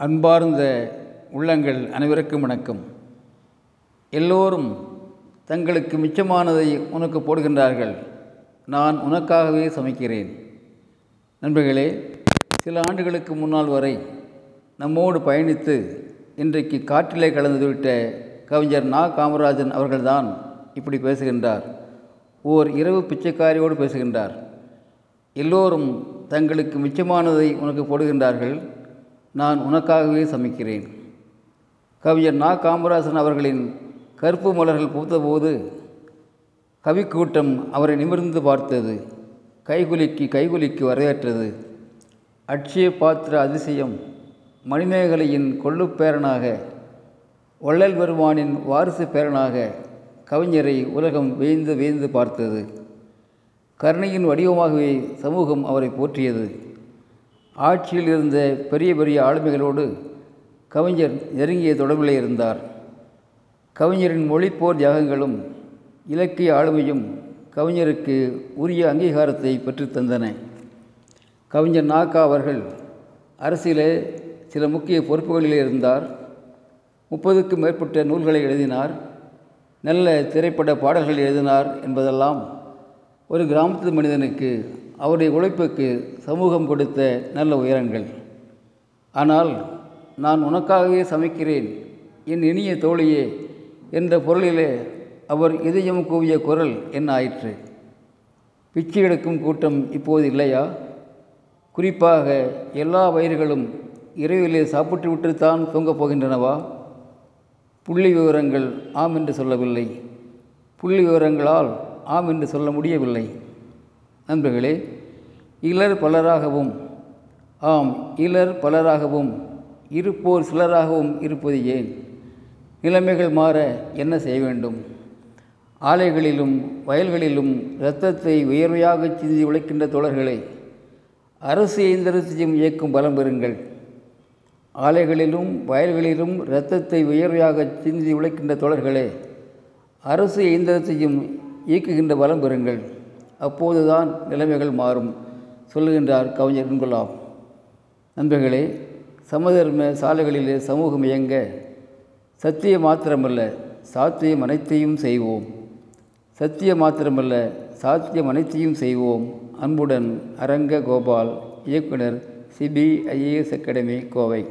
அன்பார்ந்த உள்ளங்கள் அனைவருக்கும் வணக்கம். எல்லோரும் தங்களுக்கு மிச்சமானதை உனக்கு போடுகின்றார்கள். நான் உனக்காகவே சமைக்கிறேன். நண்பர்களே சில ஆண்டுகளுக்கு முன்னால் வரை நம்மோடு பயணித்து இன்றைக்கு காற்றிலே கலந்துவிட்ட கவிஞர் நா. காமராஜன் அவர்கள்தான் இப்படி பேசுகின்றார். ஓர் இரவு பிச்சைக்காரியோடு பேசுகின்றார். எல்லோரும் தங்களுக்கு மிச்சமானதை உனக்கு போடுகின்றார்கள். நான் உனக்காகவே சமைக்கிறேன். கவிஞர் நா. காமராசன் அவர்களின் கருப்பு மலர்கள் பூத்தபோது கவிக்கூட்டம் அவரை நிமிர்ந்து பார்த்தது. கைகுலுக்கி கைகுலுக்கி வரவேற்றது அட்சய பாத்திர அதிசயம் மணிமேகலையின் கொள்ளுப்பேரனாக வள்ளல் பெருமானின் வாரிசு பேரனாக கவிஞரை உலகம் வேய்ந்து வேய்ந்து பார்த்தது. கருணையின் வடிவமாகவே சமூகம் அவரை போற்றியது. ஆட்சியில் இருந்த பெரிய பெரிய ஆளுமைகளோடு கவிஞர் நெருங்கிய தொடர்பிலே இருந்தார். கவிஞரின் மொழிப்போர் தியாகங்களும் இலக்கிய ஆளுமையும் கவிஞருக்கு உரிய அங்கீகாரத்தை பெற்றுத்தந்தன கவிஞர் நாக்கா அவர்கள் அரசியலே சில முக்கிய பொறுப்புகளில் இருந்தார். முப்பதுக்கும் மேற்பட்ட நூல்களை எழுதினார். நல்ல திரைப்பட பாடல்கள் எழுதினார் என்பதெல்லாம் ஒரு கிராமத்து மனிதனுக்கு அவருடைய உழைப்புக்கு சமூகம் கொடுத்த நல்ல உயரங்கள். ஆனால் நான் உனக்காகவே சமைக்கிறேன் என் இனிய தோழியே என்ற பொருளிலே அவர் இதயம் கூவிய குரல் என்ன ஆயிற்று? பிச்சை எடுக்கும் கூட்டம் இப்போது இல்லையா? குறிப்பாக எல்லா வயிறுகளும் இரவிலே சாப்பிட்டு விட்டுத்தான் தூங்கப் போகின்றனவா? புள்ளி விவரங்கள் ஆம் என்று சொல்லவில்லை. புள்ளி விவரங்களால் ஆம் என்று சொல்ல முடியவில்லை. நண்பர்களே இலர் பலராகவும் ஆம் இலர் பலராகவும் இருப்போர் சிலராகவும் இருப்பது ஏன்? நிலைமைகள் மாற என்ன செய்ய வேண்டும்? ஆலைகளிலும் வயல்களிலும் இரத்தத்தை உயர்வையாக சிந்தி உழைக்கின்ற தோழர்களை அரசு இயந்திரத்தையும் இயக்கும் பலம் பெறுங்கள். ஆலைகளிலும் வயல்களிலும் இரத்தத்தை உயர்வையாக சிந்தி உழைக்கின்ற தோழர்களே அரசு இயந்திரத்தையும் இயக்குகின்ற பலம் பெறுங்கள். அப்போதுதான் நிலைமைகள் மாறும் சொல்லுகின்றார் கவிஞர் இன்குலாம் நண்பர்களே சமதர்ம சாலைகளிலே சமூகம் இயங்க சத்தியம் மாத்திரமல்ல சாத்தியம் அனைத்தையும் செய்வோம். சத்தியம் மாத்திரமல்ல சாத்தியம் அனைத்தையும் செய்வோம். அன்புடன் அரங்க கோபால் இயக்குனர் சிபிஐஏஎஸ் அகாடமி கோவை.